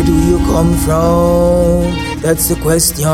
where do you come from? That's the question.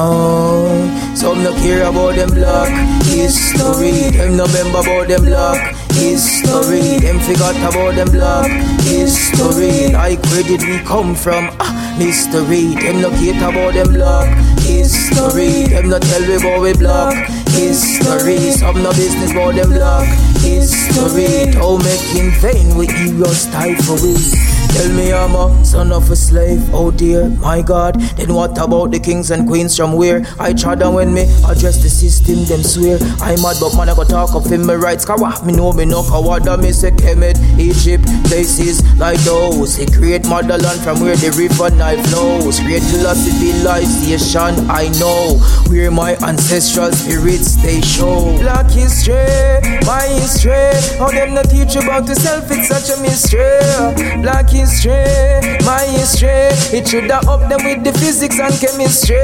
Some no care about them black history. Them no remember about them black history. Them forgot about them black history. Like where did we come from? Ah, mystery. Them no care about them black history. Them no tell me about we black history. Some no business about them black history. Don't make in vain with heroes for we. Tell me I'm a son of a slave, oh dear, my God. Then what about the kings and queens from where I tried and when me address the system, them swear I'm mad, but man I go talk of him, my rights. Kawa, me know me no kawada, me say Kemet, Egypt, places like those. He create motherland from where the river Nile flows. Create civilization, I know where my ancestral spirits they show. Black history, my history. How them not teach about the self, it's such a mystery. Black history history, my history. It should have up them with the physics and chemistry.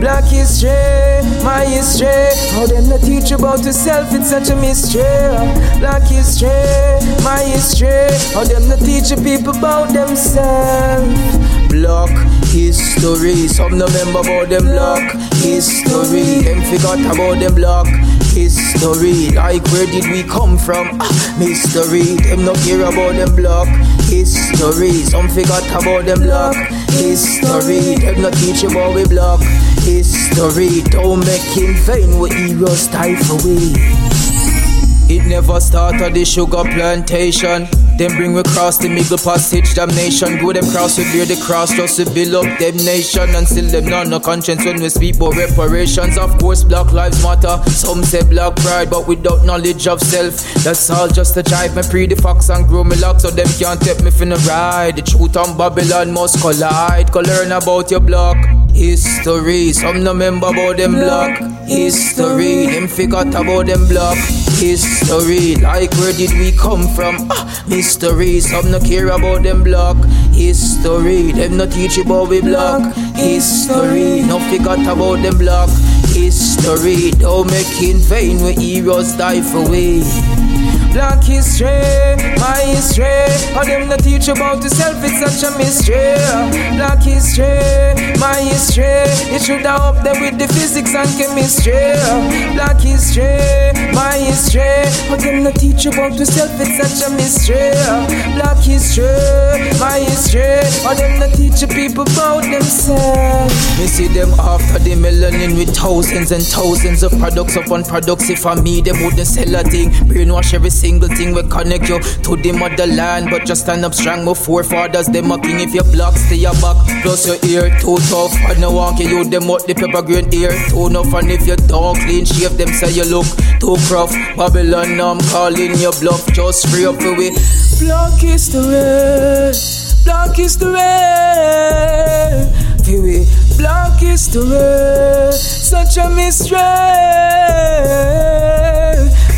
Black history, my history. How them not teach about yourself, it's such a mystery. Black history, my history. How them not teach people about themselves. Block history, some no remember about them block history. Them forgot about them block history. Like where did we come from? Ah, mystery. Them no care about them black history. Some forgot about them black history. Them not teach about we black history. Don't make him vain with heroes for we. It never started the sugar plantation. Them bring we cross the middle passage, damnation. Go them cross, we bear the cross, just to build up them nation. And still them none no conscience when we speak about reparations. Of course, black lives matter. Some say black pride, but without knowledge of self. That's all just a drive me pre the fox and grow me lock, so them can't take me finna ride. The truth and Babylon must collide. Go learn about your block history. Some no remember about them black history. Them forgot about them block history. Like where did we come from? Ah, mystery. Some no care about them black history. Them no teach about we block history. No forgot about them block history. Don't make in vain when heroes die for we. Black history, my history. How them not teach about yourself, it's such a mystery. Black history, my history. It should have up there with the physics and chemistry. Black history, my history. How them not teach about yourself, it's such a mystery. Black history, my history. How them not teach people about themselves. Me see them after the melanin with thousands and thousands of products upon products. If I me, them wouldn't sell a thing. Brainwash every single thing will connect you to the motherland. But just stand up strong, my forefathers, them a king. If you block stay your back, plus your ear too tough. I no want you them out the pepper green ear too enough. And if you don't clean shave, them say you look too rough. Babylon, I'm calling your bluff. Just free up the way. Block is the way. Block is the way. Feel Block is the way. Such a mystery.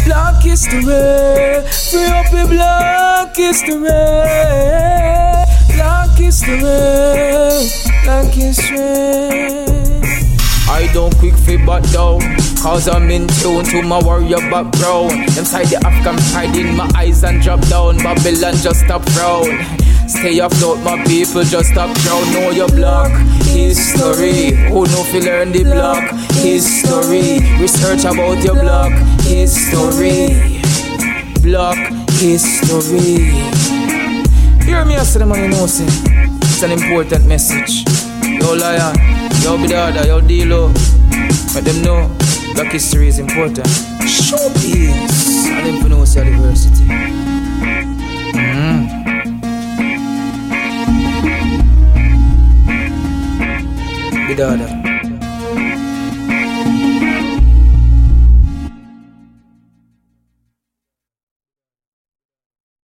Black is the way. Free up the black is the way. Black is the way. Black is the way. I don't quick fit back down. Cause I'm in tune to my warrior background. Inside the African pride in my eyes and drop down. Babylon just stop frown. Stay afloat, my people just stop drown. Know your block history. Who know if you learn the block history? Research about your block history. Block history. Hear me, I say, man, you know, it's an important message. Yo, lion, yo, Bidida, yo, D-Lo. Let them know black history is important. Showbiz. And them know say D'vercity. Mm-hmm. Bidida.